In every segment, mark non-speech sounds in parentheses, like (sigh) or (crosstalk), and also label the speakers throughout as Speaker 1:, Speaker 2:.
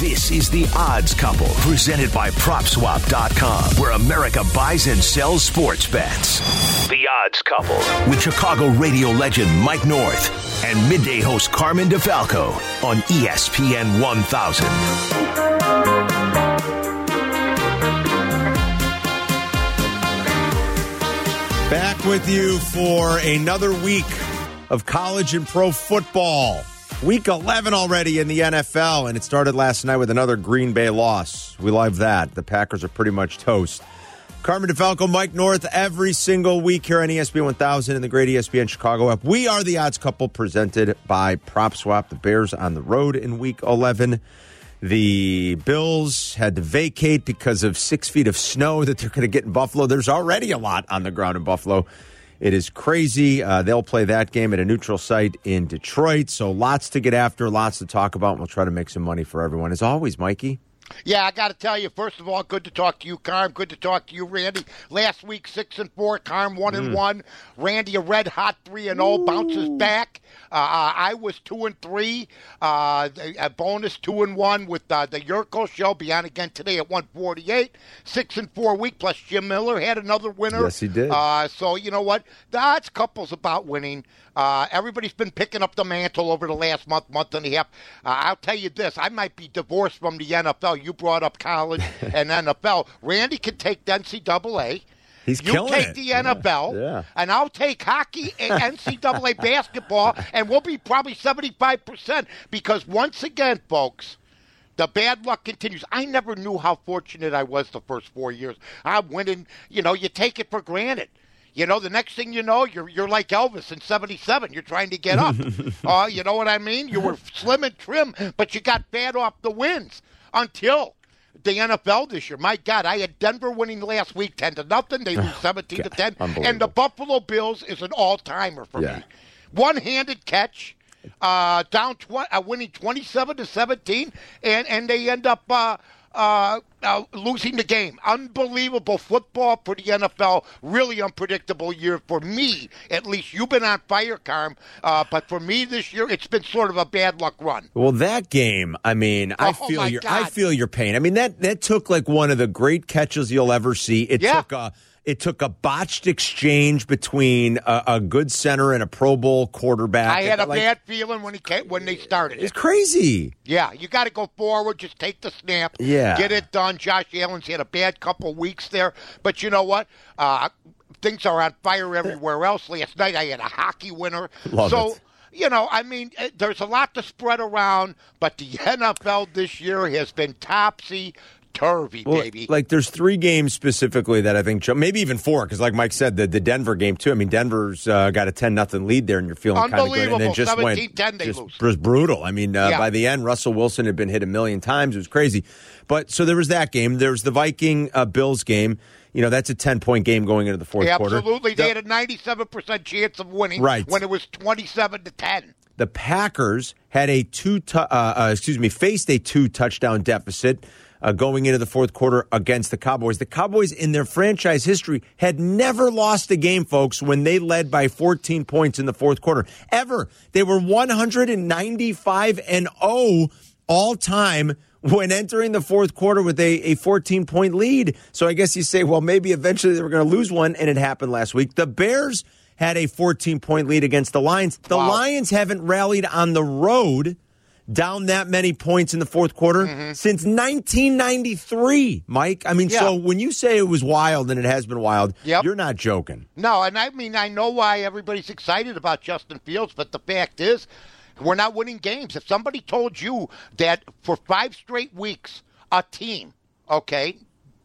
Speaker 1: This is The Odds Couple, presented by PropSwap.com, where America buys and sells sports bets. The Odds Couple, with Chicago radio legend Mike North and midday host Carmen DeFalco on ESPN 1000.
Speaker 2: Back with you for another week of college and pro football. Week 11 already in the NFL, and it started last night with another Green Bay loss. We love that. The Packers are pretty much toast. Carmen DeFalco, Mike North, every single week here on ESPN 1000 and the great ESPN Chicago app. We are the odds couple presented by Prop Swap. The Bears on the road in week 11. The Bills had to vacate because of six feet of snow (laughs) that they're going to get in Buffalo. There's already a lot on the ground in Buffalo. It is crazy. Uh, they'll play that game at a neutral site in Detroit. So lots to get after, lots to talk about. And we'll try to make some money for everyone. As always, Mikey.
Speaker 3: Yeah, I got to tell you. First of all, good to talk to you, Carm. Good to talk to you, Randy. Last week, six and four. Carm one
Speaker 2: Mm.
Speaker 3: and one. Randy a red hot three and all Bounces back. Uh, uh, I was two and three. Uh, a bonus two and one with uh, the Yurko show. Be on again today at one forty eight. Six and four week. Plus Jim Miller had another winner.
Speaker 2: Yes, he did.
Speaker 3: Uh, so you know what? The odds couple's about winning. Uh, everybody's been picking up the mantle over the last month, month and a half. Uh, I'll tell you this: I might be divorced from the NFL. You brought up college (laughs) and NFL. Randy can take the NCAA.
Speaker 2: He's
Speaker 3: you take
Speaker 2: it.
Speaker 3: the NFL,
Speaker 2: Yeah.
Speaker 3: and I'll take hockey and (laughs) NCAA basketball, and we'll be probably seventy-five percent. Because once again, folks, the bad luck continues. I never knew how fortunate I was the first four years. I'm winning. You know, you take it for granted. You know, the next thing you know, you're you're like Elvis in '77. You're trying to get up. (laughs) uh, you know what I mean? You were slim and trim, but you got fat off the wins until the NFL this year. My God, I had Denver winning last week, ten to nothing. They lose (sighs) seventeen to ten, and the Buffalo Bills is an all-timer for
Speaker 2: Yeah.
Speaker 3: me. One-handed catch, uh, down tw- uh, winning twenty-seven to seventeen, and and they end up. Uh, uh, uh, losing the game. Unbelievable football for the NFL. Really unpredictable year for me. At least you've been on fire, Carm. Uh, but for me this year, it's been sort of a bad luck run.
Speaker 2: Well, that game, I mean, I
Speaker 3: Oh,
Speaker 2: feel your I feel your pain. I mean, that that took like one of the great catches you'll ever see. It
Speaker 3: Yeah.
Speaker 2: took a it took a botched exchange between a, a good center and a Pro Bowl quarterback.
Speaker 3: I had a
Speaker 2: Like,
Speaker 3: bad feeling when he came, when they started.
Speaker 2: It's
Speaker 3: It.
Speaker 2: crazy.
Speaker 3: Yeah, you got to go forward. Just take the snap.
Speaker 2: Yeah.
Speaker 3: get it done. Josh Allen's had a bad couple weeks there, but you know what? Uh, things are on fire everywhere else. Last night I had a hockey winner.
Speaker 2: Love
Speaker 3: so.
Speaker 2: it.
Speaker 3: You know, I mean, eh, there's a lot to spread around, but the NFL this year has been topsy turvy,
Speaker 2: Well,
Speaker 3: baby.
Speaker 2: Like there's three games specifically that I think maybe even four because like Mike said the, the Denver game too. I mean Denver's uh, got a ten nothing lead there and you're feeling kind of good and then just went
Speaker 3: 17-10
Speaker 2: just was brutal. I mean uh,
Speaker 3: Yeah.
Speaker 2: by the end Russell Wilson had been hit a million times. It was crazy. But so there was that game. There was the Viking uh, Bills game. You know that's a ten point game going into the fourth quarter.
Speaker 3: Absolutely, they
Speaker 2: The-
Speaker 3: had a 97% chance of winning
Speaker 2: Right.
Speaker 3: when it was 27 to 10.
Speaker 2: the Packers had a two, tu- uh, uh, excuse me, faced a two touchdown deficit uh, going into the fourth quarter against the Cowboys. The Cowboys, in their franchise history, had never lost a game, folks, when they led by 14 points in the fourth quarter ever. They were 195 and 0 all time. When entering the fourth quarter with a, a 14 point lead. So I guess you say, well, maybe eventually they were going to lose one, and it happened last week. The Bears had a 14 point lead against the Lions. The
Speaker 3: Wow.
Speaker 2: Lions haven't rallied on the road down that many points in the fourth quarter mm-hmm. since 1993, Mike. I mean,
Speaker 3: Yeah.
Speaker 2: so when you say it was wild and it has been wild,
Speaker 3: Yep.
Speaker 2: you're not joking.
Speaker 3: No, and I mean, I know why everybody's excited about Justin Fields, but the fact is, we're not winning games. If somebody told you that for five straight weeks, a team, okay,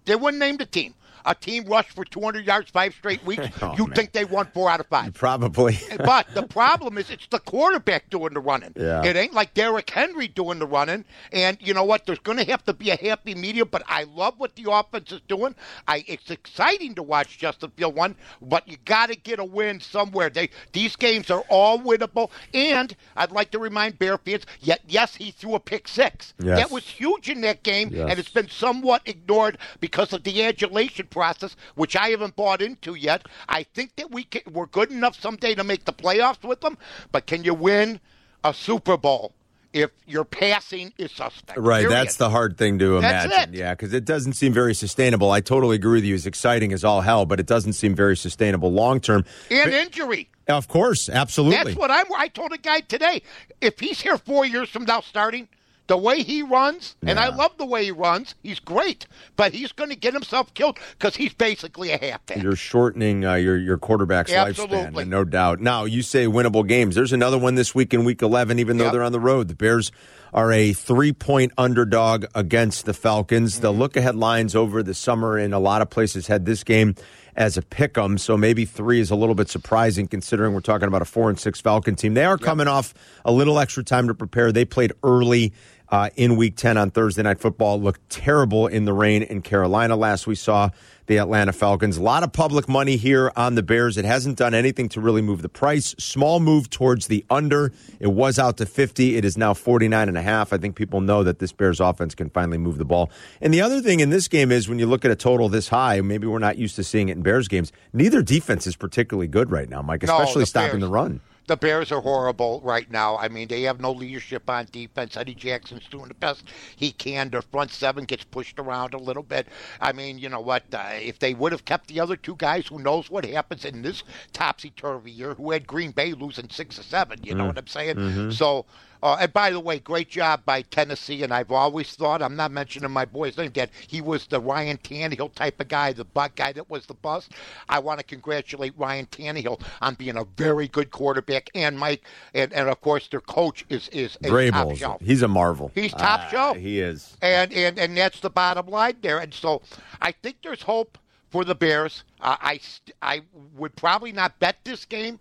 Speaker 3: they wouldn't name the team. A team rushed for 200 yards five straight weeks. (laughs)
Speaker 2: Oh,
Speaker 3: you think they won four out of five? (laughs)
Speaker 2: Probably. (laughs)
Speaker 3: but the problem is it's the quarterback doing the running.
Speaker 2: Yeah.
Speaker 3: It ain't like Derrick Henry doing the running. And you know what? There's going to have to be a happy medium, but I love what the offense is doing. I It's exciting to watch Justin Field one, but you got to get a win somewhere. They These games are all winnable. And I'd like to remind Bear fans, yet, yes, he threw a pick six.
Speaker 2: Yes.
Speaker 3: That was huge in that game,
Speaker 2: Yes.
Speaker 3: and it's been somewhat ignored because of the adulation process, which I haven't bought into yet. I think that we can, we're good enough someday to make the playoffs with them, but can you win a Super Bowl? if your passing is suspect.
Speaker 2: Right,
Speaker 3: Period.
Speaker 2: that's the hard thing to imagine. Yeah, because it doesn't seem very sustainable. I totally agree with you. It's exciting as all hell, but it doesn't seem very sustainable long term.
Speaker 3: and injury.
Speaker 2: Of course, absolutely.
Speaker 3: That's what I'm. I told a guy today. If he's here four years from now, starting the way he runs, and I love the way he runs, he's great. But he's going to get himself killed because he's basically a halfback.
Speaker 2: You're shortening uh, your your quarterback's
Speaker 3: Absolutely.
Speaker 2: lifespan, no doubt. Now you say winnable games. There's another one this week in Week 11, even though
Speaker 3: Yep.
Speaker 2: they're on the road. The Bears are a three point underdog against the Falcons. The
Speaker 3: Mm-hmm.
Speaker 2: look ahead lines over the summer in a lot of places had this game as a pick 'em, so maybe three is a little bit surprising considering we're talking about a four and six Falcon team. They are coming off a little extra time to prepare. They played early. Uh, in week 10 on Thursday Night Football. Looked terrible in the rain in Carolina last we saw the Atlanta Falcons. A lot of public money here on the Bears. It hasn't done anything to really move the price. Small move towards the under. It was out to 50. It is now 49 and a half. I think people know that this Bears offense can finally move the ball. And the other thing in this game is when you look at a total this high, maybe we're not used to seeing it in Bears games. Neither defense is particularly good right now, Mike,
Speaker 3: No,
Speaker 2: especially
Speaker 3: the
Speaker 2: stopping
Speaker 3: Bears-
Speaker 2: the run.
Speaker 3: The Bears are horrible right now. I mean, they have no leadership on defense. Eddie Jackson's doing the best he can. Their front seven gets pushed around a little bit. I mean, you know what? Uh, if they would have kept the other two guys, who knows what happens in this topsy turvy year? Who had Green Bay losing six or seven? You know what I'm saying? So. Uh, and by the way, great job by Tennessee. And I've always thought, I'm not mentioning my boy's name, that he was the Ryan Tannehill type of guy, the butt guy that was the bust. I want to congratulate Ryan Tannehill on being a very good quarterback. And Mike, and, and of course, their coach is is a top shelf.
Speaker 2: he's a marvel.
Speaker 3: He's top
Speaker 2: Ah,
Speaker 3: shelf.
Speaker 2: He is.
Speaker 3: And, and and that's the bottom line there. And so I think there's hope for the Bears. Uh, I st- I would probably not bet this game,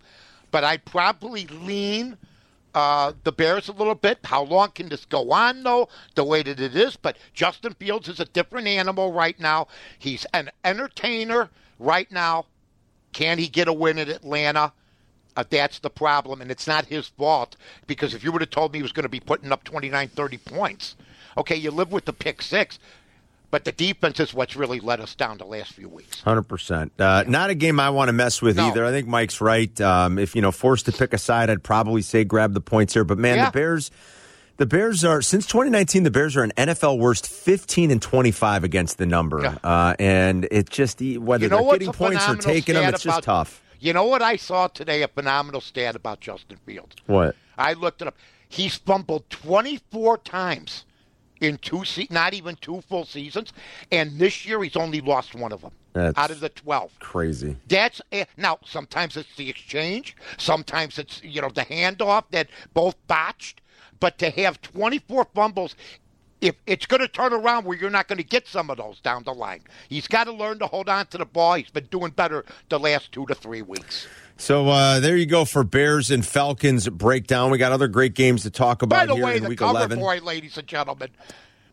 Speaker 3: but I'd probably lean uh, the Bears a little bit. How long can this go on, though? The way that it is. But Justin Fields is a different animal right now. He's an entertainer right now. Can he get a win at Atlanta? Uh, that's the problem, and it's not his fault because if you would have told me he was going to be putting up 29, 30 points, okay, you live with the pick six, but the defense is what's really let us down the last few weeks.
Speaker 2: Hundred percent. Uh, not a game I want to mess with
Speaker 3: No.
Speaker 2: either. I think Mike's right. Um, if you know forced to pick a side, I'd probably say grab the points here. But man,
Speaker 3: Yeah.
Speaker 2: the Bears, the Bears are since 2019, the Bears are an NFL worst 15 and 25 against the number,
Speaker 3: Yeah.
Speaker 2: uh, and it just whether
Speaker 3: You know
Speaker 2: they're getting points or taking them, it's just tough.
Speaker 3: You know what I saw today? A phenomenal stat about Justin Fields.
Speaker 2: What?
Speaker 3: I looked it up. He's fumbled 24 times in two se- not even two full seasons, and this year he's only lost one of them
Speaker 2: That's-
Speaker 3: out of the 12.
Speaker 2: Crazy.
Speaker 3: That's eh, now. Sometimes it's the exchange. Sometimes it's you know the handoff that both botched. But to have 24 fumbles, if it's going to turn around where you're not going to get some of those down the line, he's got to learn to hold on to the ball. He's been doing better the last two to three weeks.
Speaker 2: So uh, there you go for Bears and Falcons breakdown. We got other great games to talk about
Speaker 3: By the
Speaker 2: here
Speaker 3: way,
Speaker 2: in
Speaker 3: the
Speaker 2: Week
Speaker 3: cover
Speaker 2: 11.
Speaker 3: boy, ladies and gentlemen.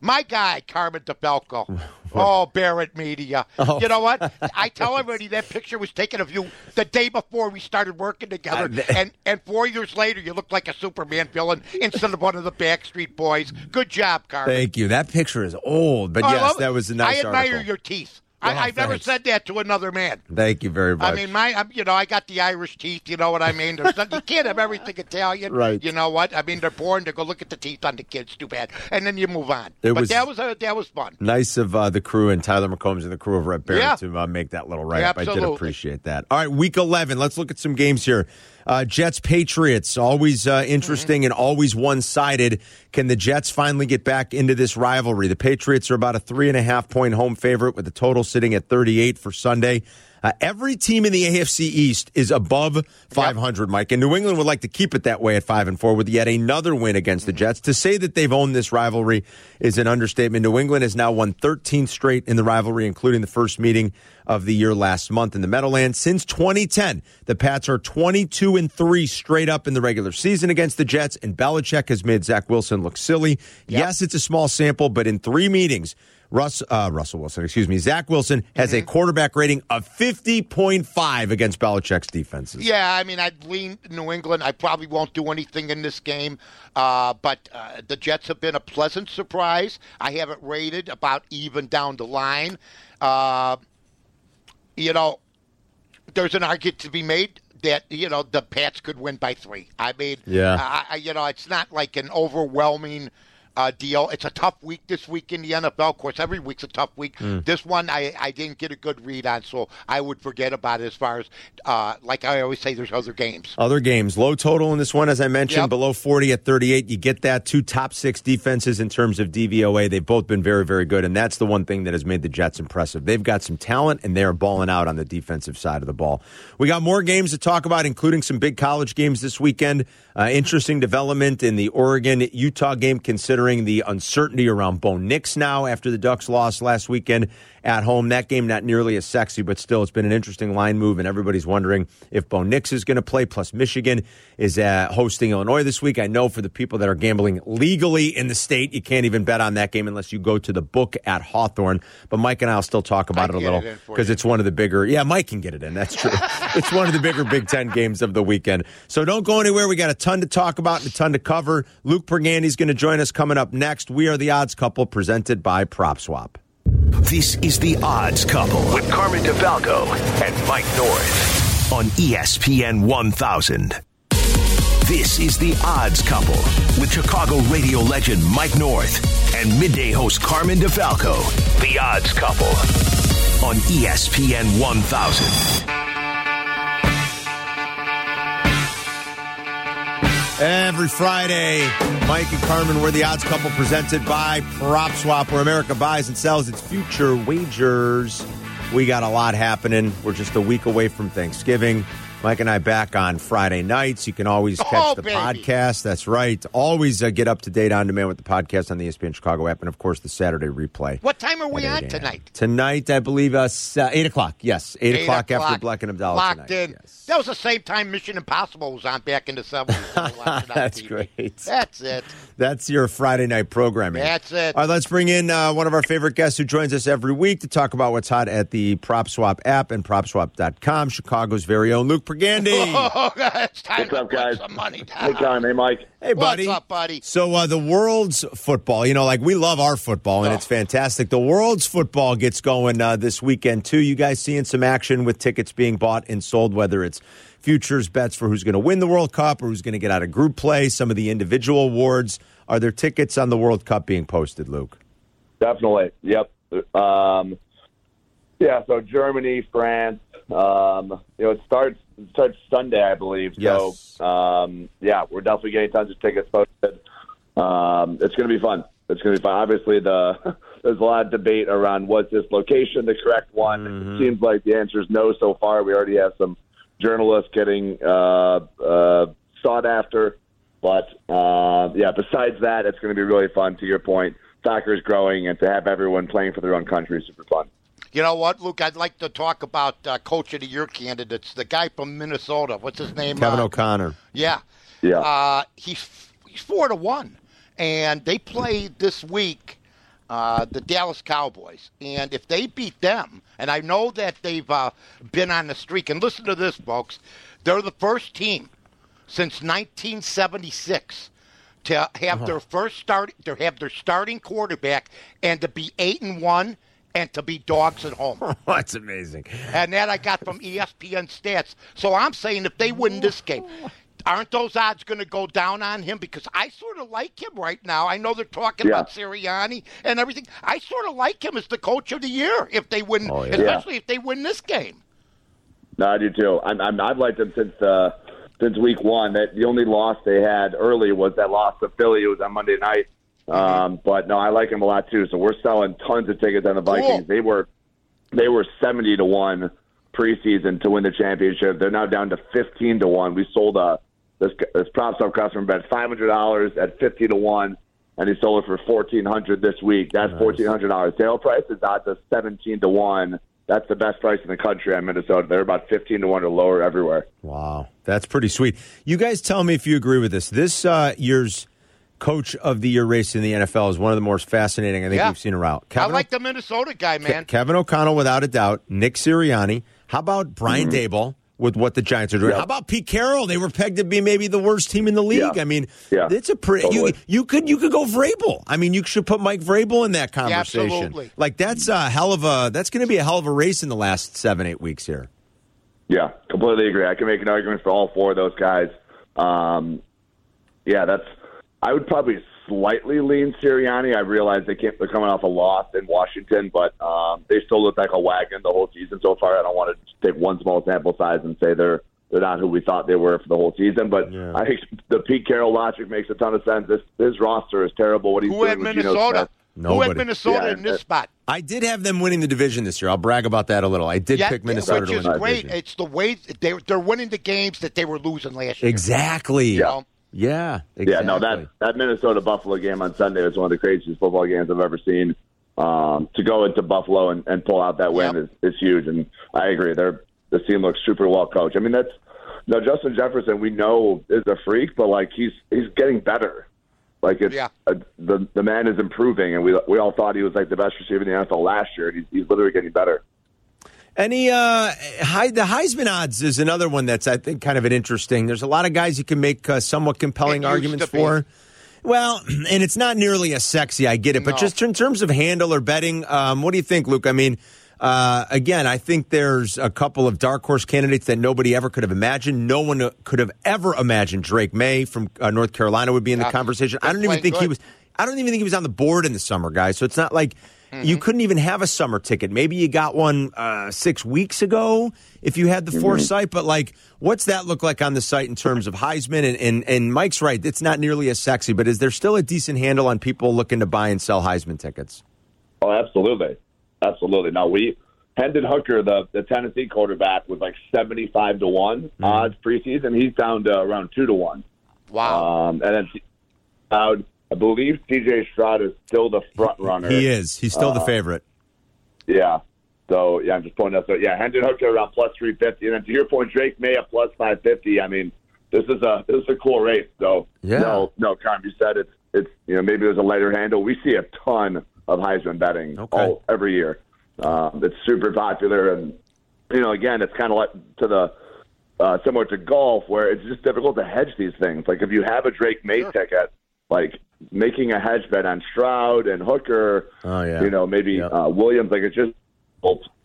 Speaker 3: My guy, Carmen DeFalco. (laughs) Oh, Barrett Media. (laughs)
Speaker 2: Oh.
Speaker 3: You know what? (laughs) I tell everybody that picture was taken of you the day before we started working together.
Speaker 2: Uh,
Speaker 3: and, and four years later, you look like a Superman villain instead of one of the Backstreet Boys. Good job, Carmen.
Speaker 2: Thank you. That picture is old, but
Speaker 3: Oh,
Speaker 2: yes, that was a nice
Speaker 3: I admire
Speaker 2: article.
Speaker 3: your teeth. I, I've never said that to another man.
Speaker 2: Thank you very much.
Speaker 3: I mean, my, I'm, you know, I got the Irish teeth. You know what I mean? Not, you can't have everything Italian.
Speaker 2: Right.
Speaker 3: You know what? I mean, they're born to go look at the teeth on the kids. Too bad. And then you move on.
Speaker 2: It
Speaker 3: but
Speaker 2: was-
Speaker 3: that was a, that was fun.
Speaker 2: nice of uh, the crew and Tyler McComas and the crew over at Barrett
Speaker 3: Yeah.
Speaker 2: to uh, make that little write up. I did appreciate that. All right, week 11. Let's look at some games here. Uh, Jets Patriots, always uh, interesting and always one sided. Can the Jets finally get back into this rivalry? The Patriots are about a three and a half point home favorite with the total sitting at 38 for Sunday. Uh, every team in the AFC East is above 500, Mike, and New England would like to keep it that way at five and four with yet another win against the Jets. To say that they've owned this rivalry is an understatement. New England has now won 13 straight in the rivalry, including the first meeting of the year last month in the Meadowlands. Since 2010, the Pats are 22 and three straight up in the regular season against the Jets, and Belichick has made Zach Wilson look silly. Yes, it's a small sample, but in three meetings. Russ, uh, Russell Wilson, excuse me, Zach Wilson has a quarterback rating of 50.5 against Belichick's defenses.
Speaker 3: Yeah, I mean, I'd lean New England. I probably won't do anything in this game, uh, but uh, the Jets have been a pleasant surprise. I have it rated about even down the line. Uh, you know, there's an argument to be made. that you know the Pats could win by three. I mean,
Speaker 2: Yeah.
Speaker 3: I, I, you know, it's not like an overwhelming uh, deal. It's a tough week this week in the NFL. Of course, every week's a tough week.
Speaker 2: Hmm.
Speaker 3: This one, I, I didn't get a good read on, so I would forget about it. As far as, uh, like I always say, there's other games.
Speaker 2: Other games, low total in this one, as I mentioned,
Speaker 3: Yep.
Speaker 2: below 40 at 38. You get that. Two top six defenses in terms of DVOA. They've both been very, very good, and that's the one thing that has made the Jets impressive. They've got some talent, and they are balling out on the defensive side of the ball. We got more games to talk about, including some big college games this weekend. Uh, interesting development in the Oregon Utah game, considering the uncertainty around Bo Nix now after the Ducks lost last weekend at home. That game not nearly as sexy, but still, it's been an interesting line move, and everybody's wondering if Bo Nix is going to play. Plus, Michigan is uh, hosting Illinois this week. I know for the people that are gambling legally in the state, you can't even bet on that game unless you go to the book at Hawthorne. But Mike and I will still talk about
Speaker 3: I
Speaker 2: it a little because it's one of the bigger. Yeah, Mike can get it in. That's true. (laughs) it's one of the bigger Big Ten games of the weekend. So don't go anywhere. We got a ton to talk about and a ton to cover. Luke Pergandy's going to join us coming up next. We are the Odds Couple, presented by Prop Swap.
Speaker 1: This is The Odds Couple with Carmen DeFalco and Mike North on ESPN 1000. This is The Odds Couple with Chicago radio legend Mike North and midday host Carmen DeFalco. The Odds Couple on ESPN 1000.
Speaker 2: Every Friday, Mike and Carmen, we're the odds couple presented by Prop Swap, where America buys and sells its future wagers. We got a lot happening. We're just a week away from Thanksgiving. Mike and I back on Friday nights. You can always catch
Speaker 3: Oh,
Speaker 2: the
Speaker 3: baby.
Speaker 2: podcast. That's right. Always uh, get up to date on demand with the podcast on the ESPN Chicago app, and of course the Saturday replay.
Speaker 3: What time are we
Speaker 2: at
Speaker 3: on
Speaker 2: a.m.
Speaker 3: tonight?
Speaker 2: Tonight, I believe us uh, eight o'clock. Yes, eight, o'clock, after Black and Abdallah
Speaker 3: Locked
Speaker 2: tonight.
Speaker 3: in.
Speaker 2: Yes.
Speaker 3: That was the same time Mission Impossible was on back in the 70s. (laughs)
Speaker 2: That's great.
Speaker 3: That's it.
Speaker 2: That's your Friday night programming.
Speaker 3: That's it.
Speaker 2: All right, let's bring in uh, one of our favorite guests who joins us every week to talk about what's hot at the PropSwap app and PropSwap.com. Chicago's very own Luke Pergandy. (laughs)
Speaker 3: Oh, it's time
Speaker 4: What's
Speaker 3: to
Speaker 4: up, guys?
Speaker 3: some money
Speaker 4: Hey,
Speaker 3: down.
Speaker 4: Con. Hey, Mike.
Speaker 2: Hey, buddy.
Speaker 3: What's
Speaker 2: buddy.
Speaker 3: up, buddy?
Speaker 2: So uh, the world's football, you know, like we love our football and it's fantastic. The world's football gets going uh, this weekend too. You guys seeing some action with tickets being bought and sold, whether it's futures bets for who's going to win the World Cup or who's going to get out of group play, some of the individual awards. Are there tickets on the World Cup being posted, Luke?
Speaker 4: Definitely. Yep. Um, yeah. So Germany, France. Um, you know, it starts it starts Sunday, I believe.
Speaker 2: Yes.
Speaker 4: So um, yeah, we're definitely getting tons of tickets posted. Um, it's going to be fun. It's going to be fun. Obviously, the (laughs) there's a lot of debate around was this location the correct one. It seems like the answer is no so far. We already have some journalists getting uh, uh, sought after. But uh, yeah, besides that, it's going to be really fun. To your point, soccer is growing, and to have everyone playing for their own country is super fun.
Speaker 3: You know what, Luke? I'd like to talk about uh, Coach of the Year candidates. The guy from Minnesota. What's his name?
Speaker 2: Kevin
Speaker 3: Uh,
Speaker 2: O'Connor.
Speaker 3: Yeah.
Speaker 4: Yeah.
Speaker 3: Uh, he's he's four to one, and they play this week. Uh, the Dallas Cowboys, and if they beat them, and I know that they've uh, been on the streak. And listen to this, folks: they're the first team since 1976 to have their first start, to have their starting quarterback, and to be eight and one, and to be dogs at home. (laughs)
Speaker 2: That's amazing.
Speaker 3: And that I got from ESPN stats. So I'm saying if they win this game, aren't those odds going to go down on him? Because I sort of like him right now. I know they're talking
Speaker 4: Yeah.
Speaker 3: about Sirianni and everything. I sort of like him as the coach of the year if they win,
Speaker 2: Oh, yeah.
Speaker 3: especially if they win this game.
Speaker 4: No, I do too. I'm, I'm, I've liked them since uh, since week one. That the only loss they had early was that loss to Philly. It was on Monday night. Um, but no, I like them a lot too. So we're selling tons of tickets on the Vikings.
Speaker 3: Cool.
Speaker 4: They were they were seventy to one preseason to win the championship. They're now down to fifteen to one. We sold a this this PropSwap customer bet five hundred dollars at fifty to one, and he sold it for fourteen hundred this week. That's fourteen hundred dollars. Sale price is odds of seventeen to one. That's the best price in the country on Minnesota. They're about fifteen to one or lower everywhere.
Speaker 2: Wow, that's pretty sweet. You guys tell me if you agree with this. This uh, year's coach of the year race in the NFL is one of the most fascinating I think
Speaker 3: Yeah.
Speaker 2: we've seen around.
Speaker 3: I like the Minnesota guy, man.
Speaker 2: Ke- Kevin O'Connell, without a doubt. Nick Sirianni. How about Brian
Speaker 3: Mm-hmm.
Speaker 2: Daboll with what the Giants are doing?
Speaker 4: Yeah.
Speaker 2: How about Pete Carroll? They were pegged to be maybe the worst team in the league.
Speaker 4: Yeah.
Speaker 2: I mean,
Speaker 4: Yeah.
Speaker 2: it's a pretty. You,
Speaker 4: Totally.
Speaker 2: you could you could go Vrabel. I mean, you should put Mike Vrabel in that conversation.
Speaker 3: absolutely.
Speaker 2: Like that's a hell of a that's going to be a hell of a race in the last seven eight weeks here.
Speaker 4: Yeah, completely agree. I can make an argument for all four of those guys. Um, yeah, that's. I would probably slightly lean Sirianni. I realize they can't. They're coming off a loss in Washington, but um, they still look like a wagon the whole season so far. I don't want to take one small sample size and say they're they're not who we thought they were for the whole season. But
Speaker 2: Yeah.
Speaker 4: I think the Pete Carroll logic makes a ton of sense. This his roster is terrible. What he's
Speaker 3: Who
Speaker 4: doing
Speaker 3: had Minnesota?
Speaker 4: Smith.
Speaker 3: Who
Speaker 2: Nobody.
Speaker 3: had Minnesota
Speaker 4: Yeah,
Speaker 3: in this
Speaker 4: that-
Speaker 3: spot?
Speaker 2: I did have them winning the division this year. I'll brag about that a little. I did
Speaker 3: Yeah,
Speaker 2: pick Minnesota
Speaker 3: which
Speaker 2: to win the
Speaker 3: great.
Speaker 2: division.
Speaker 3: It's the way they they're winning the games that they were losing last year.
Speaker 2: Exactly.
Speaker 3: You know?
Speaker 2: Yeah. Exactly.
Speaker 4: Yeah, no, that that Minnesota Buffalo game on Sunday was one of the craziest football games I've ever seen. Um, to go into Buffalo and, and pull out that win
Speaker 3: Yep.
Speaker 4: is, is huge, and I agree. They're the team looks super well coached. I mean, that's no Justin Jefferson. We know is a freak, but like he's he's getting better. Like it's
Speaker 3: Yeah.
Speaker 4: uh, the the man is improving, and we we all thought he was like the best receiver in the NFL last year. and He's, he's literally getting better.
Speaker 2: Any uh, Hei- the Heisman odds is another one that's I think kind of an interesting. There's a lot of guys you can make uh, somewhat compelling arguments for. Well, (clears throat) and it's not nearly as sexy. I get it, but just in terms of handle or betting, um, what do you think, Luke? I mean, uh, again, I think there's a couple of dark horse candidates that nobody ever could have imagined. No one uh, could have ever imagined Drake Maye from uh, North Carolina would be in the
Speaker 3: Yeah.
Speaker 2: conversation. I don't even think he was. I don't even think he was on the board in the summer, guys. So it's not like
Speaker 3: Mm-hmm.
Speaker 2: you couldn't even have a summer ticket. Maybe you got one uh, six weeks ago if you had the foresight. But like, what's that look like on the site in terms of Heisman? And, and and Mike's right; it's not nearly as sexy. But is there still a decent handle on people looking to buy and sell Heisman tickets?
Speaker 4: Oh, absolutely, absolutely. Now we Hendon Hooker, the the Tennessee quarterback, was like seventy five to one odds preseason. He's down to around two to one.
Speaker 3: Wow.
Speaker 4: Um, and then uh, I believe C.J. Stroud is still the front runner.
Speaker 2: He is. He's still the
Speaker 4: Uh,
Speaker 2: favorite.
Speaker 4: Yeah. So yeah, I'm just pointing out. So yeah, Hendon Hooker around plus three fifty, and then to your point, Drake Maye at plus five fifty. I mean, this is a this is a cool race. So
Speaker 2: Yeah.
Speaker 4: no, no, Carm, you said it's it's you know maybe there's a lighter handle. We see a ton of Heisman betting
Speaker 2: Okay.
Speaker 4: all every year. Um, it's super popular, and you know again, it's kind of like to the uh, similar to golf, where it's just difficult to hedge these things. Like if you have a Drake Maye ticket, like making a hedge bet on Stroud and Hooker,
Speaker 2: Oh, yeah.
Speaker 4: you know maybe
Speaker 2: Yep.
Speaker 4: uh, Williams, like it's just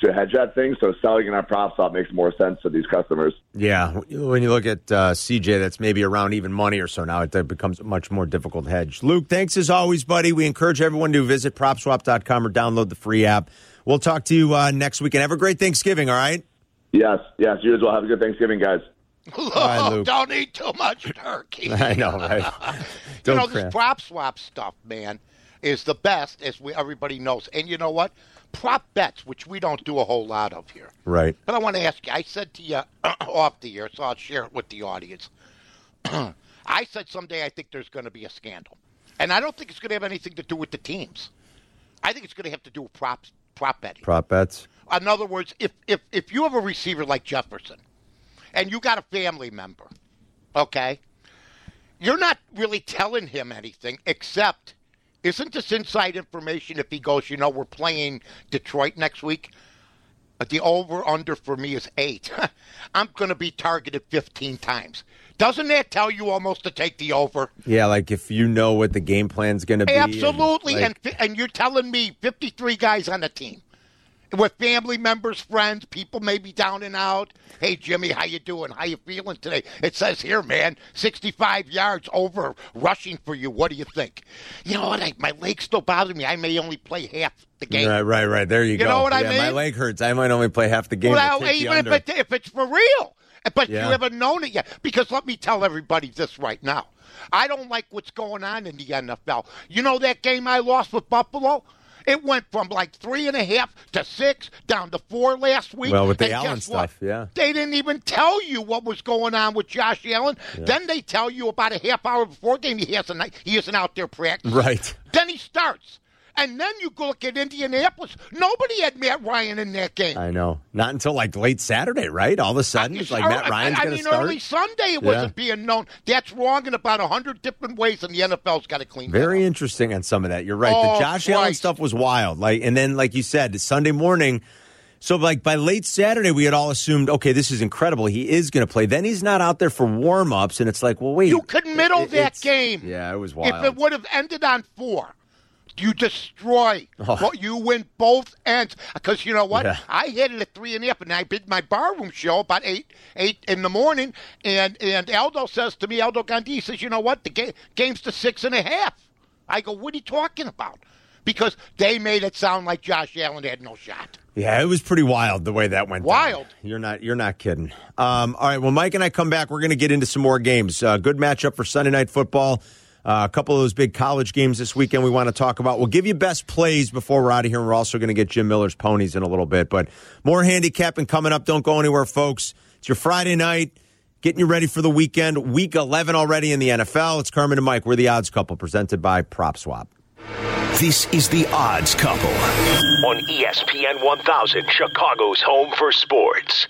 Speaker 4: to hedge that thing. So selling it on Prop Swap makes more sense to these customers.
Speaker 2: Yeah, when you look at uh, CJ, that's maybe around even money or so now. It becomes a much more difficult hedge. Luke, thanks as always, buddy. We encourage everyone to visit propswap.com or download the free app. We'll talk to you uh, next week and have a great Thanksgiving. All right.
Speaker 4: Yes, yes, you as well. Have a good Thanksgiving, guys. (laughs)
Speaker 2: right, oh, Luke.
Speaker 3: don't eat too much turkey. (laughs)
Speaker 2: I know, right? (laughs)
Speaker 3: you know, this prop swap stuff, man, is the best, as we everybody knows. And you know what? Prop bets, which we don't do a whole lot of here.
Speaker 2: Right.
Speaker 3: But I want to ask you. I said to you (clears throat) off the air, so I'll share it with the audience. (clears throat) I said someday I think there's going to be a scandal, and I don't think it's going to have anything to do with the teams. I think it's going to have to do with props, prop betting.
Speaker 2: Prop bets.
Speaker 3: In other words, if if if you have a receiver like Jefferson, and you got a family member, okay, you're not really telling him anything except, isn't this inside information? If he goes, you know, we're playing Detroit next week. The over under for me is eight. (laughs) I'm going to be targeted 15 times. Doesn't that tell you almost to take the over?
Speaker 2: Yeah, like if you know what the game plan's going to be. and,
Speaker 3: Absolutely,
Speaker 2: like-
Speaker 3: and and you're telling me 53 guys on the team with family members, friends, people maybe down and out. Hey Jimmy, how you doing? How you feeling today? It says here, man, 65 yards over rushing for you. What do you think? You know what? I, my legs still bother me. I may only play half the game.
Speaker 2: Right, right, right. There you, go.
Speaker 3: You know what I
Speaker 2: yeah, My leg hurts. I might only play half the game.
Speaker 3: Well, even if, it, if it's for real. But
Speaker 2: Yeah.
Speaker 3: you haven't known it yet. Because let me tell everybody this right now. I don't like what's going on in the NFL. You know that game I lost with Buffalo? It went from like three and a half to six down to four last week.
Speaker 2: Well, with the
Speaker 3: And
Speaker 2: Allen
Speaker 3: guess what?
Speaker 2: stuff, yeah.
Speaker 3: They didn't even tell you what was going on with Josh Allen. Then they tell you about a half hour before game he hasn't he isn't out there practicing.
Speaker 2: Right.
Speaker 3: Then he starts. And then you go look at Indianapolis. Nobody had Matt Ryan in that game.
Speaker 2: I know. Not until like late Saturday, right? All of a sudden, it's like Matt Ryan's
Speaker 3: I, I
Speaker 2: going to
Speaker 3: mean,
Speaker 2: start.
Speaker 3: early Sunday it wasn't being known. That's wrong in about a hundred different ways, and the NFL's got to clean.
Speaker 2: Very interesting on some of that. You're right.
Speaker 3: Oh,
Speaker 2: the Josh Allen stuff was wild. Like, and then like you said, Sunday morning. So like by late Saturday, we had all assumed, okay, this is incredible. He is going to play. Then he's not out there for warm ups, and it's like, well, wait,
Speaker 3: You could middle
Speaker 2: it-
Speaker 3: that game.
Speaker 2: Yeah, it was wild.
Speaker 3: If it would have ended on four, You destroy. (laughs) Well, you win both ends because you know what?
Speaker 2: Oh. Yeah.
Speaker 3: I hit it at three and a half, and I did my barroom show about eight eight in the morning, and and Aldo says to me, Aldo Gandhi says, you know what? The game game's to six and a half. I go, what are you talking about? Because they made it sound like Josh Allen had no shot.
Speaker 2: Yeah, it was pretty wild the way that went. down.
Speaker 3: Wild.
Speaker 2: You're not. You're not kidding. Um, all right. Well, Mike and I come back. We're going to get into some more games. Uh, good matchup for Sunday night football. Uh, a couple of those big college games this weekend we want to talk about. We'll give you best plays before we're out of here. And we're also going to get Jim Miller's ponies in a little bit. But more handicapping coming up. Don't go anywhere, folks. It's your Friday night. Getting you ready for the weekend. Week 11 already in the NFL. It's Carmen and Mike. We're the odds couple presented by Prop Swap.
Speaker 1: This is the Odds Couple on ESPN 1000, Chicago's home for sports.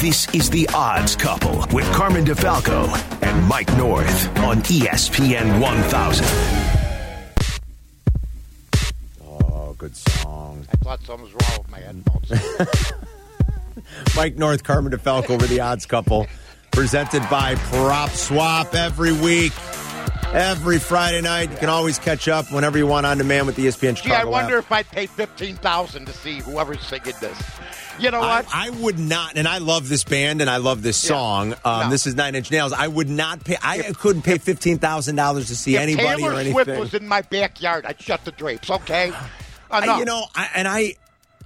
Speaker 1: This is the Odds Couple with Carmen DeFalco and Mike North on ESPN 1000.
Speaker 2: Oh, good song.
Speaker 3: I thought something was wrong with my headphones. (laughs)
Speaker 2: Mike North, Carmen DeFalco over the odds couple. Presented by Prop Swap every week. Every Friday night. You can always catch up whenever you want on demand with the ESPN Chicago
Speaker 3: Gee, I wonder
Speaker 2: app.
Speaker 3: if I'd pay fifteen thousand to see whoever's singing this. You know
Speaker 2: I,
Speaker 3: what?
Speaker 2: I would not, and I love this band and I love this
Speaker 3: Yeah.
Speaker 2: song. Um,
Speaker 3: No.
Speaker 2: This is Nine Inch Nails. I would not pay. I couldn't pay fifteen thousand dollars to see
Speaker 3: if
Speaker 2: anybody
Speaker 3: Taylor
Speaker 2: or anything.
Speaker 3: Swift was in my backyard, I'd shut the drapes. Okay,
Speaker 2: I- you know, I, and I,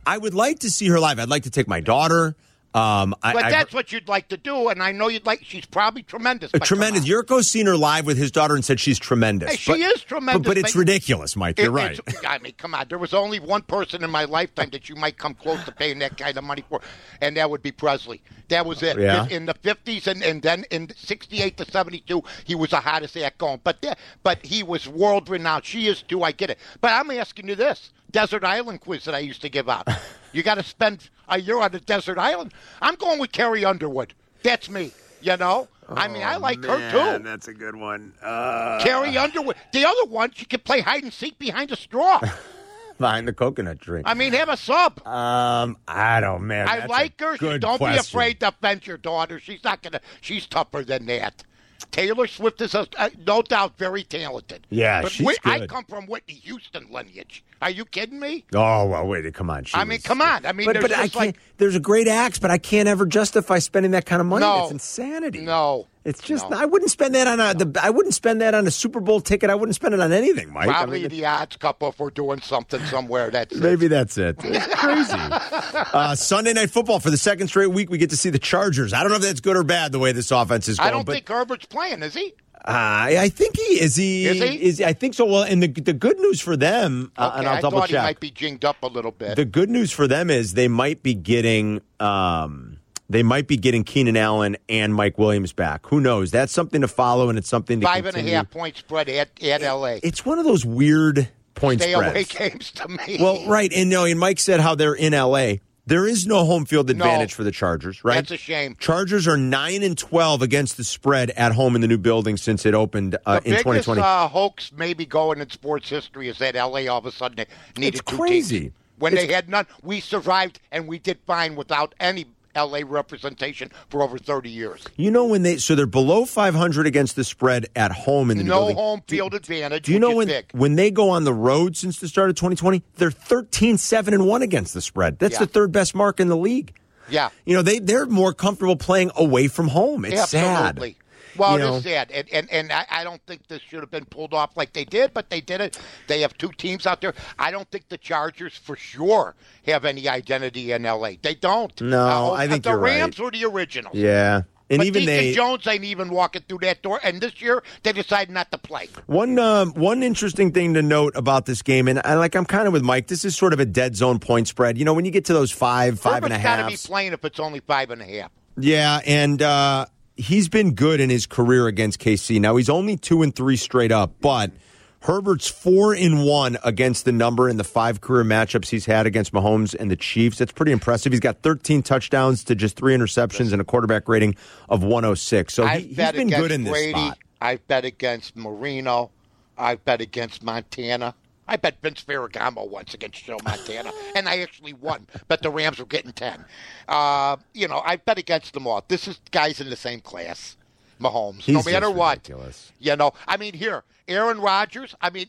Speaker 2: I would like to see her live. I'd like to take my daughter. Um, I,
Speaker 3: but
Speaker 2: I-
Speaker 3: that's what you'd like to do, and I know you'd like. She's probably tremendous.
Speaker 2: Uh,
Speaker 3: but
Speaker 2: tremendous. Yurko's seen her live with his daughter and said she's tremendous.
Speaker 3: Hey, she is tremendous,
Speaker 2: But, but it's
Speaker 3: but-
Speaker 2: ridiculous, Mike. You're right.
Speaker 3: I mean, come on. There was only one person in my lifetime that you might come close to paying that kind of money for, and that would be Presley. That was it.
Speaker 2: Yeah.
Speaker 3: In, in the fifties and, and then in '68 to '72, he was the hottest act going. But that, but he was world renowned. She is too. I get it. But I'm asking you this: Desert Island quiz that I used to give out. you got to spend a year on a desert island. I'm going with Carrie Underwood. That's me. You know. I mean, I like her too.
Speaker 2: That's a good one. Uh,
Speaker 3: Carrie Underwood. The other one, she could play hide and seek behind a straw. (laughs)
Speaker 2: behind the coconut tree.
Speaker 3: I mean, have a sub.
Speaker 2: Um, I don't, man.
Speaker 3: I like her. She, don't be afraid to offend your daughter. She's not gonna. She's tougher than that. Taylor Swift is a, uh, no doubt very talented.
Speaker 2: Yeah,
Speaker 3: but
Speaker 2: she's
Speaker 3: Whit- I come from Whitney Houston lineage. Are you kidding me?
Speaker 2: Oh well, wait, come on. She
Speaker 3: I mean,
Speaker 2: was-
Speaker 3: come on. I mean,
Speaker 2: but,
Speaker 3: there's
Speaker 2: but I can't.
Speaker 3: like-
Speaker 2: there's a great axe, but I can't ever justify spending that kind of money.
Speaker 3: No.
Speaker 2: It's insanity.
Speaker 3: No,
Speaker 2: It's just
Speaker 3: No.
Speaker 2: I wouldn't spend that on a. The, I wouldn't spend that on a Super Bowl ticket. I wouldn't spend it on anything, Mike. I
Speaker 3: Probably
Speaker 2: mean,
Speaker 3: the odds couple if we're doing something somewhere. That's it.
Speaker 2: Maybe that's it. It's (laughs) crazy. uh, Sunday night football for the second straight week. We get to see the Chargers. I don't know if that's good or bad the way this offense is going.
Speaker 3: I don't
Speaker 2: but
Speaker 3: think Herbert's playing, is he?
Speaker 2: uh, I think he is. He
Speaker 3: Is he?
Speaker 2: I think so. Well, and the the good news for them, uh, and I'll
Speaker 3: I
Speaker 2: double
Speaker 3: thought
Speaker 2: check.
Speaker 3: he might be jinged up a little bit.
Speaker 2: The good news for them is they might be getting um, they might be getting Keenan Allen and Mike Williams back. Who knows? That's something to follow, and it's something to
Speaker 3: Five and a half point spread at at LA.
Speaker 2: It's one of those weird point
Speaker 3: Stay
Speaker 2: spreads.
Speaker 3: away games to me.
Speaker 2: Well, right, and no, and Mike said how they're in LA. There is no home field advantage for the Chargers, right?
Speaker 3: That's a shame.
Speaker 2: Chargers are nine and twelve against the spread at home in the new building since it opened uh,
Speaker 3: the
Speaker 2: in
Speaker 3: biggest
Speaker 2: 2020.
Speaker 3: uh, hoax maybe going in sports history is that LA all of a sudden needed
Speaker 2: It's
Speaker 3: two
Speaker 2: crazy.
Speaker 3: teams. When
Speaker 2: It's-
Speaker 3: they had none, we survived and we did fine without any LA representation for over 30 years.
Speaker 2: you know when they so they're below five hundred against the spread at home in the new
Speaker 3: No
Speaker 2: building.
Speaker 3: home field advantage.
Speaker 2: Do you know when
Speaker 3: big.
Speaker 2: when they go on the road since the start of 2020, they're 13 7 and 1 against the spread. That's
Speaker 3: Yeah.
Speaker 2: the third best mark in the league.
Speaker 3: Yeah,
Speaker 2: You know, they they're more comfortable playing away from home. It's
Speaker 3: absolutely.
Speaker 2: sad.
Speaker 3: Well,
Speaker 2: You
Speaker 3: it
Speaker 2: know?
Speaker 3: is sad, and and, and I, I don't think this should have been pulled off like they did, but they did it. They have two teams out there. I don't think the Chargers for sure have any identity in LA. They don't.
Speaker 2: No,
Speaker 3: Uh,
Speaker 2: I think
Speaker 3: the
Speaker 2: you're right.
Speaker 3: Rams were the originals.
Speaker 2: Yeah. And
Speaker 3: but
Speaker 2: even
Speaker 3: Deacon
Speaker 2: they
Speaker 3: Jones ain't even walking through that door. And this year they decided not to play.
Speaker 2: One um, one interesting thing to note about this game, and I like I'm kind of with Mike. This is sort of a dead zone point spread. You know, when you get to those five, five and a
Speaker 3: Herbert's got to be playing if it's only five and a half.
Speaker 2: yeah, and uh, he's been good in his career against KC. Now he's only two and three straight up, but Herbert's four in one against the number in the five career matchups he's had against Mahomes and the Chiefs. That's pretty impressive. He's got 13 touchdowns to just three interceptions and a quarterback rating of 106. So he,
Speaker 3: bet
Speaker 2: been good in this
Speaker 3: Brady.
Speaker 2: spot.
Speaker 3: I've bet against Marino. I've bet against Montana. I bet Vince Ferragamo once against Joe Montana, and I actually won. But the Rams were getting ten. Uh, you know, I bet against them all. This is guys in the same class. Mahomes, no matter what.
Speaker 2: ridiculous.
Speaker 3: You know, I mean, here, Aaron Rodgers. I mean,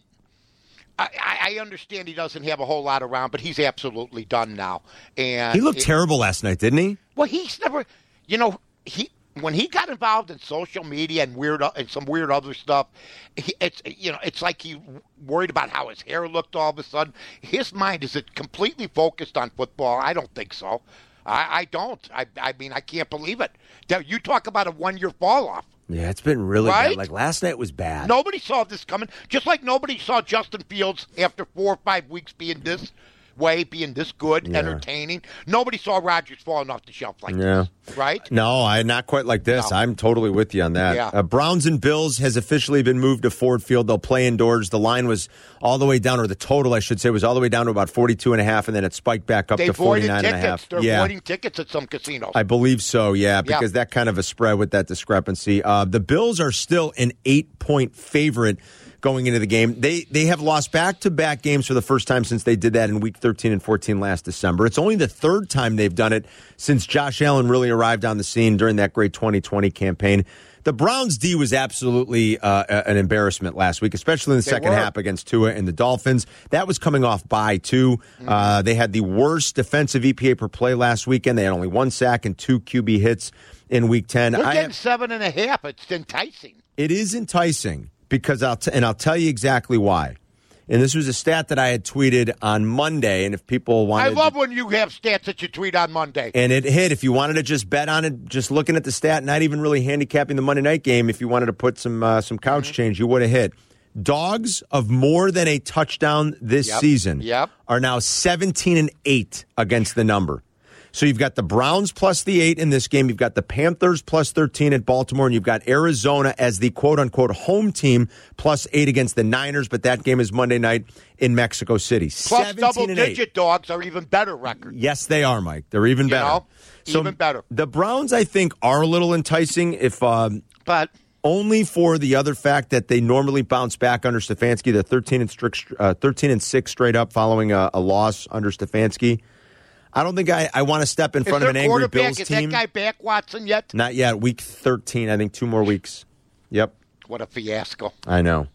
Speaker 3: I, I understand he doesn't have a whole lot around, but he's absolutely done now. And
Speaker 2: He looked
Speaker 3: it-
Speaker 2: terrible last night, didn't he?
Speaker 3: Well, he's never, you know, he when he got involved in social media and weird uh, and some weird other stuff, he, it's you know, it's like he worried about how his hair looked all of a sudden. His mind is it completely focused on football? I don't think so. I, I don't. I, I mean, I can't believe it. You talk about a one-year fall off.
Speaker 2: Yeah, it's been really
Speaker 3: Right?
Speaker 2: bad. Like last night was bad.
Speaker 3: Nobody saw this coming. Just like nobody saw Justin Fields after four or five weeks being this way, being this good,
Speaker 2: Yeah.
Speaker 3: entertaining. Nobody saw Rodgers falling off the shelf like
Speaker 2: Yeah.
Speaker 3: this. Right?
Speaker 2: No, I not quite like this.
Speaker 3: No.
Speaker 2: I'm totally with you on that.
Speaker 3: Yeah.
Speaker 2: Uh, Browns and Bills has officially been moved to Ford Field. They'll play indoors. The line was all the way down, or the total, I should say, was all the way down to about 42 and a half, and then it spiked back up
Speaker 3: They
Speaker 2: to
Speaker 3: voided
Speaker 2: 49 and a half.
Speaker 3: They're
Speaker 2: yeah.
Speaker 3: voiding tickets at some casinos.
Speaker 2: I believe so, yeah, because that kind of a spread with that discrepancy. Uh, the Bills are still an eight point favorite going into the game. They they have lost back to back games for the first time since they did that in week 13 and 14 last December. It's only the third time they've done it since Josh Allen really arrived on the scene during that great 2020 campaign. The Browns D was absolutely uh, an embarrassment last week, especially in the
Speaker 3: They
Speaker 2: second
Speaker 3: were.
Speaker 2: half against Tua and the Dolphins. That was coming off by too. Uh, they had the worst defensive EPA per play last weekend. They had only one sack and two QB hits in Week Ten.
Speaker 3: They're
Speaker 2: I-
Speaker 3: getting seven and a half. It's enticing.
Speaker 2: it is enticing because I'll t- and I'll tell you exactly why. And this was a stat that I had tweeted on Monday. And if people wanted, I
Speaker 3: love when you have stats that you tweet on Monday.
Speaker 2: and it hit. If you wanted to just bet on it, just looking at the stat, not even really handicapping the Monday night game. If you wanted to put some uh, some couch
Speaker 3: Mm-hmm.
Speaker 2: change, you would have hit. Dogs of more than a touchdown this
Speaker 3: Yep.
Speaker 2: season
Speaker 3: Yep.
Speaker 2: are now 17 and 8 against the number. So you've got the Browns plus the 8 in this game. You've got the Panthers plus 13 at Baltimore, and you've got Arizona as the quote unquote home team plus 8 against the Niners, but that game is Monday night in Mexico City.
Speaker 3: Plus double
Speaker 2: and 8.
Speaker 3: digit dogs are even better record.
Speaker 2: Yes, they are, Mike. They're even
Speaker 3: You
Speaker 2: better.
Speaker 3: know, even better.
Speaker 2: The Browns, I think, are a little enticing if um,
Speaker 3: But
Speaker 2: only for the other fact that they normally bounce back under Stefanski. They're 13 and, strict, uh, 13 and 6 straight up following a, a loss under Stefanski. I don't think I, I want to step in front of an angry Bills
Speaker 3: is
Speaker 2: team.
Speaker 3: that guy back, Watson, yet?
Speaker 2: Not yet. Week 13. I think two more weeks. Yep.
Speaker 3: What a fiasco.
Speaker 2: I know.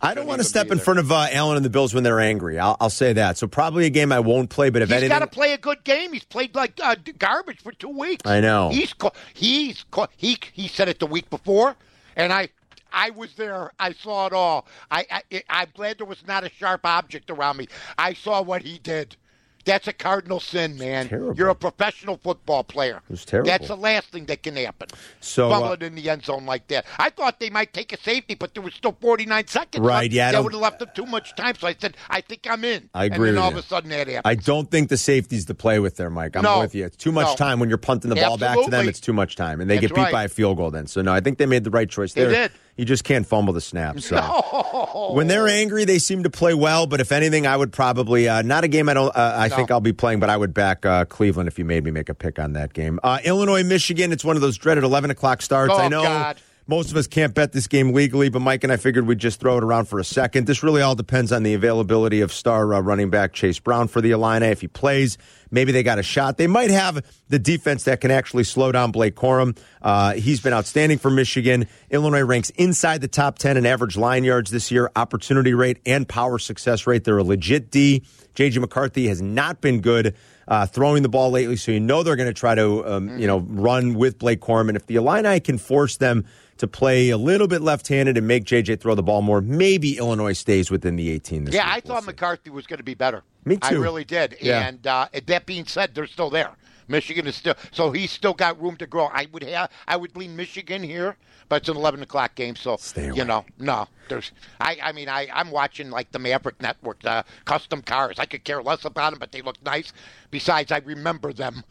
Speaker 2: I don't want to step in front of uh, Allen and the Bills when they're angry. I'll, I'll say that. So probably a game I won't play. But if
Speaker 3: He's
Speaker 2: anything,
Speaker 3: got to play a good game. He's played like uh, garbage for two weeks.
Speaker 2: I know.
Speaker 3: He's co- he's co- he he said it the week before, and I I was there. I saw it all. I, I I'm glad there was not a sharp object around me. I saw what he did. That's a cardinal sin, man.
Speaker 2: terrible.
Speaker 3: You're a professional football player.
Speaker 2: was terrible.
Speaker 3: That's the last thing that can happen.
Speaker 2: So, uh,
Speaker 3: in the end zone like that. I thought they might take a safety, but there was still 49 seconds.
Speaker 2: Right,
Speaker 3: left.
Speaker 2: yeah,
Speaker 3: That would have left them too much time. So I said, I think I'm in.
Speaker 2: I agree
Speaker 3: And then all
Speaker 2: you.
Speaker 3: of a sudden that happened.
Speaker 2: I don't think the safety's the play with there, Mike. I'm
Speaker 3: No.
Speaker 2: with you. It's too much
Speaker 3: No.
Speaker 2: time when you're punting the ball back to them. It's too much time, and they
Speaker 3: That's
Speaker 2: get beat
Speaker 3: right.
Speaker 2: by a field goal. Then, so no, I think they made the right choice
Speaker 3: They
Speaker 2: there.
Speaker 3: did.
Speaker 2: You just can't fumble the snap. So (laughs)
Speaker 3: No.
Speaker 2: when they're angry, they seem to play well. But if anything, I would probably uh, not a game I don't. Uh, I
Speaker 3: No.
Speaker 2: think I'll be playing, but I would back uh, Cleveland if you made me make a pick on that game. Uh, Illinois, Michigan. It's one of those dreaded 11 o'clock starts.
Speaker 3: Oh,
Speaker 2: I know.
Speaker 3: God.
Speaker 2: Most of us can't bet this game legally, but Mike and I figured we'd just throw it around for a second. This really all depends on the availability of star uh, running back Chase Brown for the Illini. If he plays, maybe they got a shot. They might have the defense that can actually slow down Blake Corum. Uh, he's been outstanding for Michigan. Illinois ranks inside the top 10 in average line yards this year, opportunity rate, and power success rate. They're a legit D. J.J. McCarthy has not been good uh, throwing the ball lately, so you know they're going to try to, um, you know, run with Blake Corum. And if the Illini can force them to play a little bit left-handed and make JJ throw the ball more, maybe Illinois stays within the 18. This
Speaker 3: Yeah,
Speaker 2: week.
Speaker 3: I
Speaker 2: We'll
Speaker 3: thought. McCarthy was going to be better.
Speaker 2: Me too.
Speaker 3: I really did.
Speaker 2: Yeah.
Speaker 3: And uh, that being said, they're still there. Michigan is still so he's still got room to grow. I would have I would lean Michigan here, but it's an eleven o'clock game, so you know no. There's I I mean I I'm watching like the Maverick Network, the custom cars. I could care less about them, but they look nice. Besides, I remember them.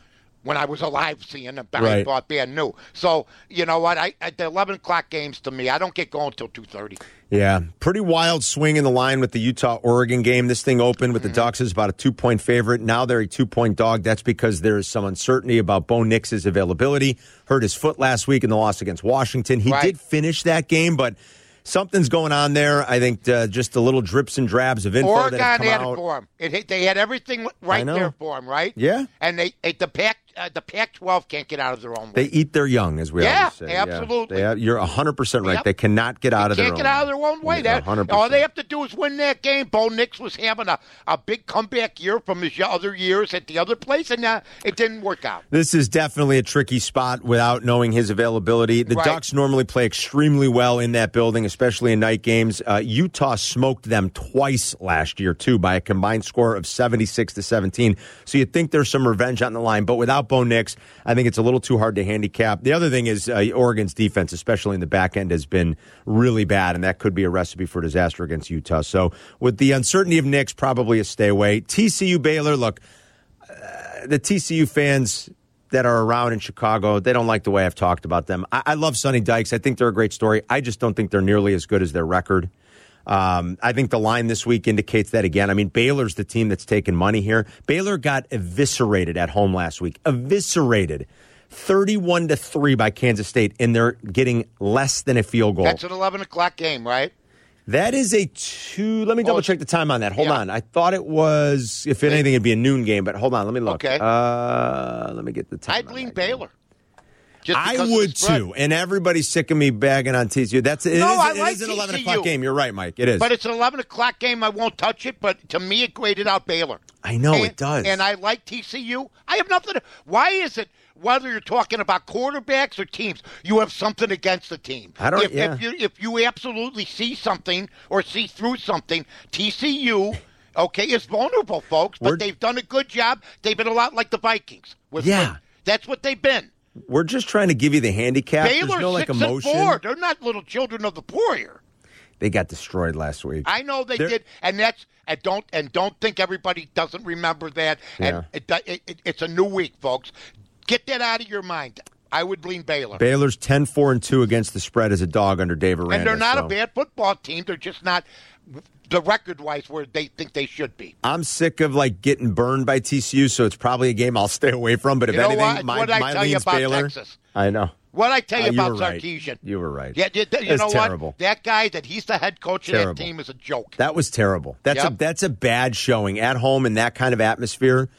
Speaker 3: When I was alive, seeing them, I
Speaker 2: Right.
Speaker 3: thought brand new. So you know what? I at the eleven o'clock games to me, I don't get going till two thirty.
Speaker 2: Yeah, pretty wild swing in the line with the Utah Oregon game. This thing opened with the Ducks as about a two point favorite. Now they're a two point dog. That's because there is some uncertainty about Bo Nix's availability. Hurt his foot last week in the loss against Washington. He
Speaker 3: Right.
Speaker 2: did finish that game, but something's going on there. I think uh, just a little drips and drabs of info
Speaker 3: Oregon
Speaker 2: that have come
Speaker 3: had
Speaker 2: out.
Speaker 3: it for him. It, hit- they had everything right there for him, right?
Speaker 2: Yeah.
Speaker 3: And they, they the pack uh, the Pac-12 can't get out of their own way.
Speaker 2: They eat their young, as we
Speaker 3: Yeah,
Speaker 2: always say. Yeah, absolutely. You're 100% right.
Speaker 3: Yep.
Speaker 2: They cannot get out of their
Speaker 3: can't
Speaker 2: own
Speaker 3: get out of their own way. That
Speaker 2: 100%.
Speaker 3: all they have to do is win that game. Bo Nix was having a, a big comeback year from his other years at the other place, and uh, it didn't work out.
Speaker 2: This is definitely a tricky spot without knowing his availability. The
Speaker 3: Right.
Speaker 2: Ducks normally play extremely well in that building, especially in night games. Uh, Utah smoked them twice last year, too, by a combined score of 76 to 17. So you'd think there's some revenge on the line, but without Bo Nix, I think it's a little too hard to handicap. The other thing is uh, Oregon's defense, especially in the back end, has been really bad, and that could be a recipe for disaster against Utah. So with the uncertainty of Nix, probably a stay away. TCU Baylor, look, the TCU fans that are around in Chicago, they don't like the way I've talked about them. I, I love Sonny Dykes. I think they're a great story. I just don't think they're nearly as good as their record. Um, I think the line this week indicates that again. I mean, Baylor's the team that's taken money here. Baylor got eviscerated at home last week. Eviscerated. 31 to 3 by Kansas State, and they're getting less than a field goal.
Speaker 3: That's an 11 o'clock game, right?
Speaker 2: That is a two. Let me double check the time on that. Hold
Speaker 3: Yeah.
Speaker 2: on. I thought it was, if anything, it'd be a noon game, but hold on. Let me look.
Speaker 3: Okay.
Speaker 2: Uh, let me get the time.
Speaker 3: Lean
Speaker 2: that game. I
Speaker 3: because of the
Speaker 2: would too. And everybody's sick of me bagging on TCU. That's it.
Speaker 3: No,
Speaker 2: is,
Speaker 3: I
Speaker 2: it
Speaker 3: like
Speaker 2: is an 11 o'clock game. You're right, Mike. It is.
Speaker 3: But it's an 11 o'clock game. I won't touch it. But to me, it graded out Baylor.
Speaker 2: I know
Speaker 3: and,
Speaker 2: it does.
Speaker 3: And I like TCU. I have nothing. To, why is it whether you're talking about quarterbacks or teams, you have something against the team?
Speaker 2: I don't-
Speaker 3: If,
Speaker 2: yeah.
Speaker 3: if you if you absolutely see something or see through something, TCU. Okay, is vulnerable, folks, but
Speaker 2: We're-
Speaker 3: they've done a good job. They've been a lot like the Vikings.
Speaker 2: Yeah.
Speaker 3: that's what they've been.
Speaker 2: We're just trying to give you the handicap.
Speaker 3: Baylor
Speaker 2: There's no like
Speaker 3: six
Speaker 2: emotion.
Speaker 3: and four. They're not little children of the poor here.
Speaker 2: They got destroyed last week.
Speaker 3: I know they
Speaker 2: They're-
Speaker 3: did, and that's and don't and don't think everybody doesn't remember that. And it, it, it, it's a new week, folks. Get that out of your mind. I would lean Baylor,
Speaker 2: Baylor's 10 4 and 2 against the spread as a dog under Dave Aranda.
Speaker 3: and they're not
Speaker 2: so.
Speaker 3: a bad football team. They're just not the record wise where they think they should be.
Speaker 2: I'm sick of like getting burned by TCU, so it's probably a game I'll stay away from. But if
Speaker 3: You know
Speaker 2: anything,
Speaker 3: what?
Speaker 2: my,
Speaker 3: What'd I tell you about
Speaker 2: Baylor.
Speaker 3: Texas?
Speaker 2: I know.
Speaker 3: What I tell you
Speaker 2: Uh, you
Speaker 3: about
Speaker 2: right.
Speaker 3: Sarkisian?
Speaker 2: You were right.
Speaker 3: Yeah, you, you know
Speaker 2: terrible.
Speaker 3: what? That guy that he's the head coach of
Speaker 2: Terrible.
Speaker 3: that team is a joke.
Speaker 2: That was terrible. That's a that's a bad showing at home in that kind of atmosphere.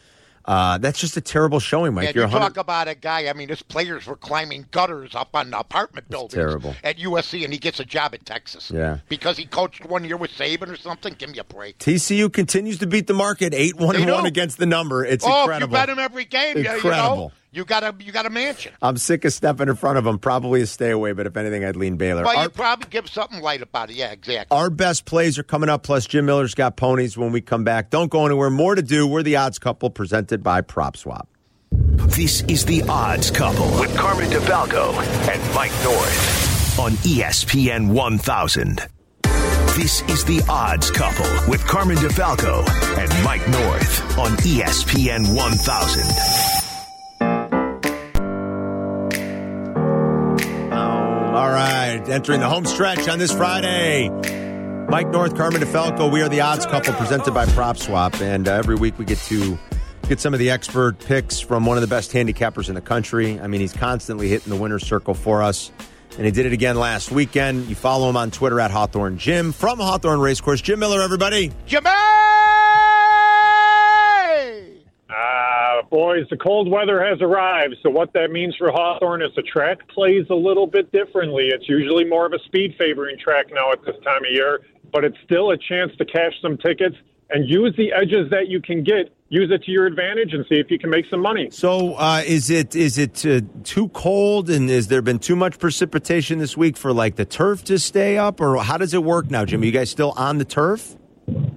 Speaker 2: Uh, that's just a terrible showing, Mike.
Speaker 3: And
Speaker 2: You're
Speaker 3: you
Speaker 2: 100
Speaker 3: talk about a guy. I mean, his players were climbing gutters up on apartment buildings
Speaker 2: terrible.
Speaker 3: at USC, and he gets a job at Texas.
Speaker 2: Yeah.
Speaker 3: because he coached one year with Saban or something. Give me a break.
Speaker 2: TCU continues to beat the market, eight one and one against the number. It's
Speaker 3: oh,
Speaker 2: incredible.
Speaker 3: you bet him every game, you- you know, you got a you got a mansion.
Speaker 2: I'm sick of stepping in front of them. Probably a stay away, but if anything, I'd lean Baylor.
Speaker 3: Well,
Speaker 2: Our-
Speaker 3: you probably give something light about it. Yeah, exactly.
Speaker 2: Our best plays are coming up, plus Jim Miller's got ponies when we come back. Don't go anywhere. More to do. We're the odds couple presented by Prop Swap.
Speaker 1: This is the Odds Couple with Carmen DeFalco and Mike North on ESPN 1000. This is the Odds Couple with Carmen DeFalco and Mike North on ESPN 1000.
Speaker 2: Entering the home stretch on this Friday. Mike North, Carmen DeFalco. We are the odds couple presented by Prop Swap, and uh, every week we get to get some of the expert picks from one of the best handicappers in the country. I mean, he's constantly hitting the winner's circle for us, and he did it again last weekend. You follow him on Twitter at Hawthorne Jim from Hawthorne Racecourse. Jim Miller, everybody.
Speaker 3: Jim
Speaker 5: Uh, boys, the cold weather has arrived. So what that means for Hawthorne is the track plays a little bit differently. It's usually more of a speed favoring track now at this time of year, but it's still a chance to cash some tickets and use the edges that you can get. Use it to your advantage and see if you can make some money.
Speaker 2: So, uh, is it is it uh, too cold, and has there been too much precipitation this week for like the turf to stay up, or how does it work now, Jim? Are you guys still on the turf?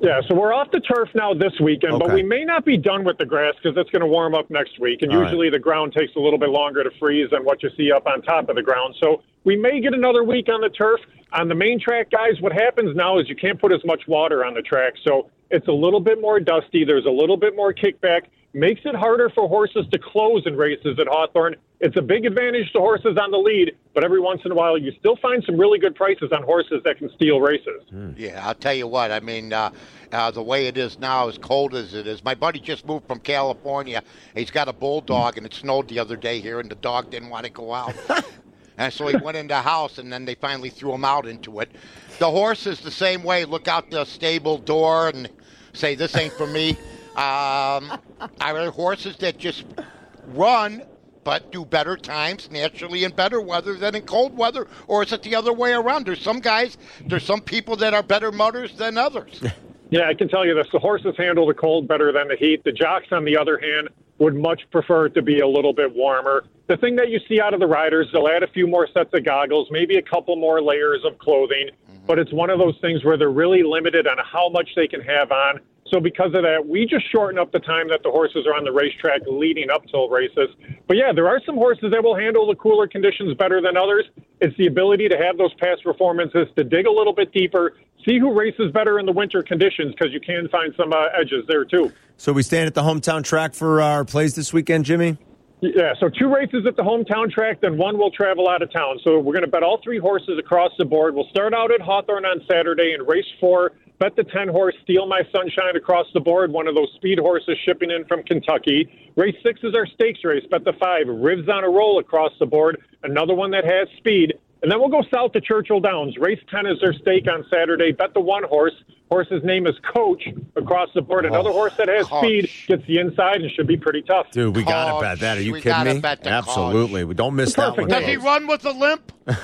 Speaker 5: Yeah, so we're off the turf now this weekend, but we may not be done with the grass because it's going to warm up next week. And
Speaker 2: All right.
Speaker 5: usually the ground takes a little bit longer to freeze than what you see up on top of the ground. So we may get another week on the turf. On the main track, guys, what happens now is you can't put as much water on the track. So it's a little bit more dusty. There's a little bit more kickback. Makes it harder for horses to close in races at Hawthorne. It's a big advantage to horses on the lead, but every once in a while you still find some really good prices on horses that can steal races.
Speaker 3: Yeah, I'll tell you what. I mean, uh, uh, the way it is now, as cold as it is. My buddy just moved from California. He's got a bulldog, and it snowed the other day here, and the dog didn't want to go out. (laughs) and so he went in the house, and then they finally threw him out into it. The horse is the same way. Look out the stable door and say, "This ain't for me." Um, are there horses that just run but do better times naturally in better weather than in cold weather, or is it the other way around? There's some guys, there's some people that are better mudders than others. (laughs)
Speaker 5: Yeah, I can tell you this. The horses handle the cold better than the heat. The jocks, on the other hand, would much prefer it to be a little bit warmer. The thing that you see out of the riders, they'll add a few more sets of goggles, maybe a couple more layers of clothing, mm-hmm. but it's one of those things where they're really limited on how much they can have on. So because of that, we just shorten up the time that the horses are on the racetrack leading up till races. But yeah, there are some horses that will handle the cooler conditions better than others. It's the ability to have those past performances, to dig a little bit deeper, see who races better in the winter conditions, because you can find some uh, edges there too.
Speaker 2: So we stand at the hometown track for our plays this weekend, Jimmy.
Speaker 5: Yeah, so two races at the hometown track, then one will travel out of town. So we're going to bet all three horses across the board. We'll start out at Hawthorne on Saturday and race four. Bet the 10 horse Steal My Sunshine across the board, one of those speed horses shipping in from Kentucky. Race six is our stakes race. Bet the five Rivs on a Roll across the board, another one that has speed. And then we'll go south to Churchill Downs. Race 10 is their stake on Saturday. Bet the one horse. Horse's name is Coach across the board. Another
Speaker 3: Oh,
Speaker 5: horse that has
Speaker 3: Coach.
Speaker 5: speed gets the inside and should be pretty tough.
Speaker 2: Dude, we got to bet that. Are you
Speaker 3: We
Speaker 2: kidding me?
Speaker 3: bet the
Speaker 2: Absolutely. We don't miss that one.
Speaker 5: Perfect.
Speaker 3: Does he run with a limp? (laughs)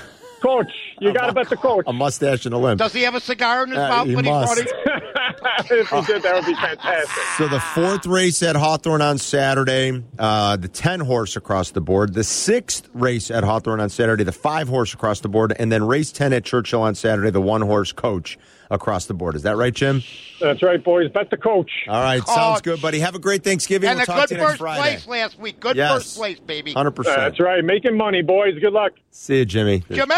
Speaker 5: Coach, you got to bet the coach.
Speaker 2: A mustache and a limp.
Speaker 3: Does he have a cigar in his
Speaker 2: Uh,
Speaker 3: mouth
Speaker 2: he
Speaker 3: when
Speaker 2: must.
Speaker 3: he's (laughs) running? (laughs)
Speaker 5: if he did, that would be fantastic.
Speaker 2: So the fourth race at Hawthorne on Saturday, uh, the 10 horse across the board. The sixth race at Hawthorne on Saturday, the five horse across the board. And then race 10 at Churchill on Saturday, the one horse coach across the board. Is that right, Jim?
Speaker 5: That's right, boys. Bet the coach.
Speaker 2: All right. Sounds good, buddy. Have a great Thanksgiving.
Speaker 3: and
Speaker 2: we'll
Speaker 3: a
Speaker 2: talk
Speaker 3: good
Speaker 2: to
Speaker 3: first
Speaker 2: Friday.
Speaker 3: place last week. Good
Speaker 2: Yes.
Speaker 3: first place, baby.
Speaker 2: 100%.
Speaker 5: That's right. Making money, boys. Good luck.
Speaker 2: See you, Jimmy.
Speaker 3: Jimmy!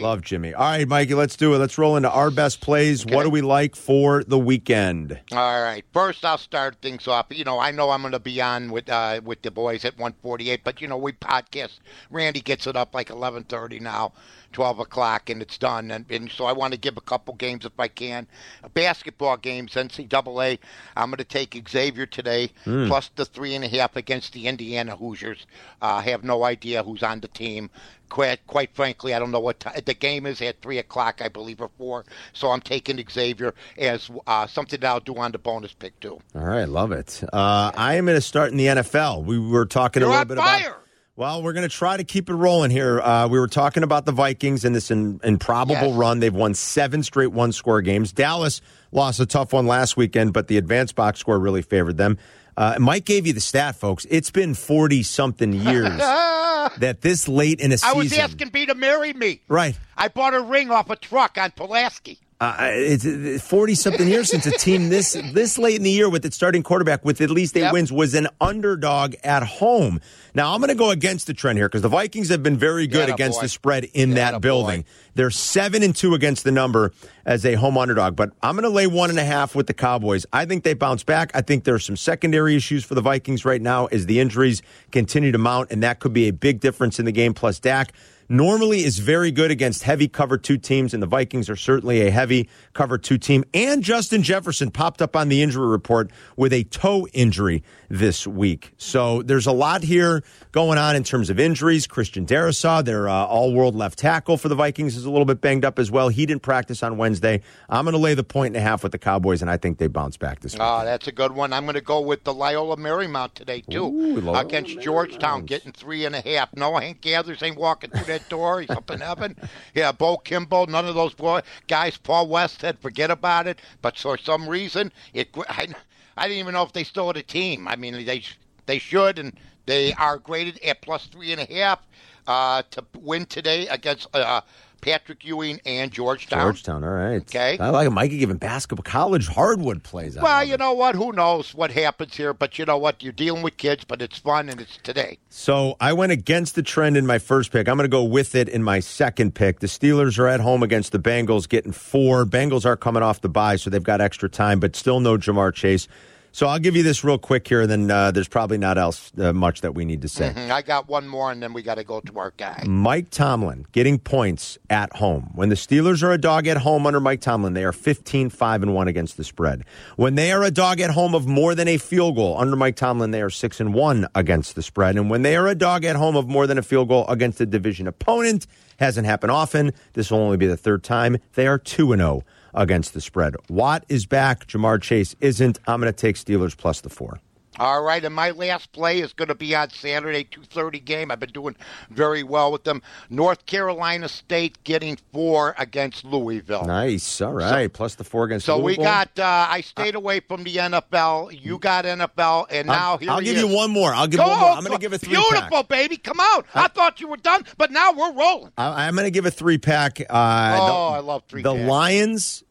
Speaker 2: Love Jimmy. All right, Mikey, let's do it. Let's roll into our best plays. What do we like for the weekend?
Speaker 3: All right. First, I'll start things off. You know, I know I'm going to be on with uh, with the boys at 148, but you know, we podcast. Randy gets it up like 11:30 now, 12 o'clock, and it's done. And, and so I want to give a couple games if I can. Basketball games, NCAA. I'm going to take Xavier today, plus the three and a half against the Indiana Hoosiers. Uh, I have no idea who's on the team. Quite, quite frankly, I don't know what ti the game is at three o'clock, I believe, or four. So I'm taking Xavier as uh, something that I'll do on the bonus pick too.
Speaker 2: All right, love it. Uh, I am going to start in the NFL. We were talking
Speaker 3: You're
Speaker 2: a little bit
Speaker 3: fire.
Speaker 2: about. Well, we're going to try to keep it rolling here. Uh, we were talking about the Vikings and this in, improbable
Speaker 3: Yes.
Speaker 2: run. They've won seven straight one score games. Dallas lost a tough one last weekend, but the advanced box score really favored them. Uh, Mike gave you the stat, folks. It's been 40 something (laughs) years that this late in a season.
Speaker 3: I was asking B to marry me.
Speaker 2: Right.
Speaker 3: I bought a ring off a truck on Pulaski.
Speaker 2: Uh, it's forty something years since a team this this late in the year with its starting quarterback with at least eight
Speaker 3: Yep.
Speaker 2: wins was an underdog at home. Now I'm going to go against the trend here because the Vikings have been very good
Speaker 3: Atta
Speaker 2: against
Speaker 3: boy.
Speaker 2: the spread in
Speaker 3: Atta
Speaker 2: that building.
Speaker 3: boy.
Speaker 2: They're seven and two against the number as a home underdog, but I'm going to lay one and a half with the Cowboys. I think they bounce back. I think there are some secondary issues for the Vikings right now as the injuries continue to mount, and that could be a big difference in the game. Plus Dak normally is very good against heavy cover two teams, and the Vikings are certainly a heavy cover two team. And Justin Jefferson popped up on the injury report with a toe injury this week. So there's a lot here going on in terms of injuries. Christian Darrisaw, their uh, all world left tackle for the Vikings, is a little bit banged up as well. He didn't practice on Wednesday. I'm going to lay the point and a half with the Cowboys, and I think they bounce back this week.
Speaker 3: Oh, that's a good one. I'm going to go with the Loyola Marymount today, too,
Speaker 2: Ooh,
Speaker 3: against Georgetown, getting three and a half. No, Hank Gathers ain't walking through that door. He's up in heaven. Yeah, Bo Kimble, none of those boy, guys. Paul West said forget about it, but for some reason, it. I, I didn't even know if they still had a team. I mean, they they should, and they are graded at plus three and a half uh, to win today against uh, Patrick Ewing and Georgetown.
Speaker 2: Georgetown, all right.
Speaker 3: Okay.
Speaker 2: I like it. Mikey giving basketball, college hardwood plays.
Speaker 3: Well, you know what? Who knows what happens here? But you know what? You're dealing with kids, but it's fun and it's today.
Speaker 2: So I went against the trend in my first pick. I'm going to go with it in my second pick. The Steelers are at home against the Bengals, getting four. Bengals are coming off the bye, so they've got extra time, but still no Ja'Marr Chase. So I'll give you this real quick here, and then uh, there's probably not else uh, much that we need to say.
Speaker 3: Mhm, I got one more, and then we got to go to our guy.
Speaker 2: Mike Tomlin getting points at home. When the Steelers are a dog at home under Mike Tomlin, they are 15 5 and 1 against the spread. When they are a dog at home of more than a field goal under Mike Tomlin, they are 6 and 1 against the spread. And when they are a dog at home of more than a field goal against a division opponent, hasn't happened often. This will only be the third time. They are 2 and 0 against the spread. Watt is back, Ja'Marr Chase isn't. I'm going to take Steelers plus the 4.
Speaker 3: All right, and my last play is going to be on Saturday, two thirty game. I've been doing very well with them. North Carolina State getting four against Louisville.
Speaker 2: Nice. All right. Plus the four against.
Speaker 3: So we
Speaker 2: Louisville.
Speaker 3: got. Uh, I stayed away from the NFL. You got NFL, and now
Speaker 2: I'll,
Speaker 3: here
Speaker 2: I'll give
Speaker 3: is.
Speaker 2: you one more. I'll give
Speaker 3: Go,
Speaker 2: one more. I'm going to give a three
Speaker 3: Beautiful,
Speaker 2: pack.
Speaker 3: baby. Come on. I thought you were done, but now we're rolling.
Speaker 2: I, I'm going to give a three pack. Uh,
Speaker 3: Oh,
Speaker 2: the,
Speaker 3: I love three
Speaker 2: The
Speaker 3: packs.
Speaker 2: Lions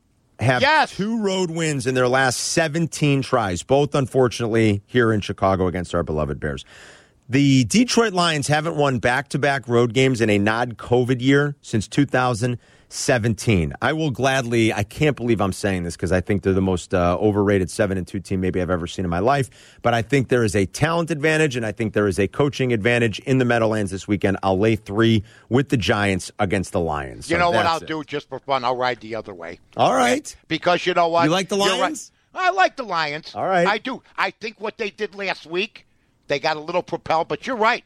Speaker 2: have
Speaker 3: Yes.
Speaker 2: two road wins in their last 17 tries, both unfortunately here in Chicago against our beloved Bears. The Detroit Lions haven't won back to back road games in a non COVID year since 2017. I will gladly, I can't believe I'm saying this because I think they're the most uh, overrated 7 and 2 team maybe I've ever seen in my life. But I think there is a talent advantage and I think there is a coaching advantage in the Meadowlands this weekend. I'll lay three with the Giants against the Lions.
Speaker 3: You know what I'll
Speaker 2: it.
Speaker 3: do just for fun? I'll ride the other way.
Speaker 2: All right.
Speaker 3: Because you know what?
Speaker 2: You like the
Speaker 3: You're right.
Speaker 2: Lions?
Speaker 3: I like the Lions.
Speaker 2: All right.
Speaker 3: I do. I think what they did last week, they got a little propelled, but you're right.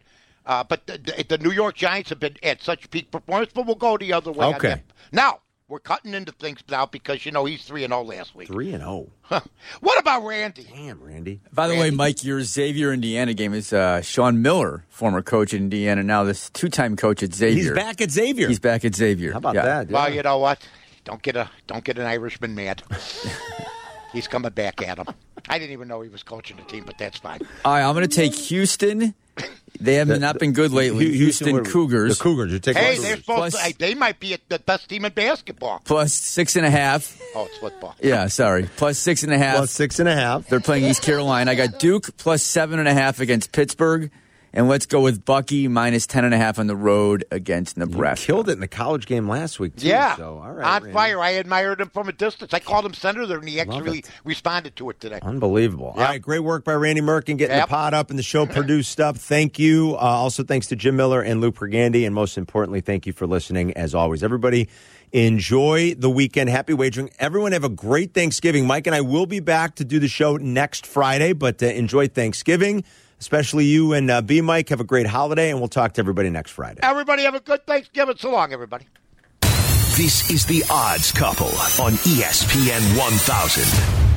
Speaker 3: Uh, but the, the, the New York Giants have been at such peak performance, but we'll go the other way. on
Speaker 2: Okay.
Speaker 3: that. Now, we're cutting into things now because, you know, he's 3 and 0 last week.
Speaker 2: 3 and 0.
Speaker 3: What about Randy?
Speaker 2: Damn, Randy.
Speaker 6: By the way, Mike, your Xavier Indiana game is uh, Sean Miller, former coach at Indiana, now this two-time coach at Xavier.
Speaker 2: He's back at Xavier.
Speaker 6: He's back at Xavier.
Speaker 2: How about
Speaker 6: Yeah.
Speaker 2: that?
Speaker 3: Well, you know what? Don't get a don't get an Irishman mad. (laughs) he's coming back at him. I didn't even know he was coaching the team, but that's fine.
Speaker 6: All right, I'm going to take Houston. They have not been good lately.
Speaker 2: Hu-
Speaker 6: Houston,
Speaker 2: were-
Speaker 6: Cougars
Speaker 2: The Cougars. You're taking
Speaker 3: Hey,
Speaker 2: the
Speaker 3: they're
Speaker 2: Cougars.
Speaker 3: supposed
Speaker 6: Plus-
Speaker 3: hey, they might be the best team in basketball.
Speaker 6: plus six and a half.
Speaker 3: Oh, it's football.
Speaker 6: Yeah, sorry, plus six and a half.
Speaker 2: Plus six and a half.
Speaker 6: They're playing East Carolina. I got Duke plus seven and a half against Pittsburgh, and let's go with Bucky minus ten and a half on the road against
Speaker 2: You
Speaker 6: Nebraska.
Speaker 2: killed it in the college game last week, too.
Speaker 3: Yeah,
Speaker 2: So, all right,
Speaker 3: on
Speaker 2: Randy.
Speaker 3: fire. I admired him from a distance. I called him senator, and he actually
Speaker 2: it.
Speaker 3: responded to it today.
Speaker 2: Unbelievable. All
Speaker 3: Yep.
Speaker 2: right, great work by Randy Merkin getting
Speaker 3: Yep.
Speaker 2: the pod up and the show produced up. Thank you. Uh, also, thanks to Jim Miller and Lou Pergandy. And most importantly, thank you for listening as always. Everybody, enjoy the weekend. Happy wagering. Everyone have a great Thanksgiving. Mike and I will be back to do the show next Friday, but uh, enjoy Thanksgiving, especially you and uh, B Mike. Have a great holiday, and we'll talk to everybody next Friday.
Speaker 3: Everybody have a good Thanksgiving. So long, everybody.
Speaker 1: This is The Odds Couple on ESPN 1000.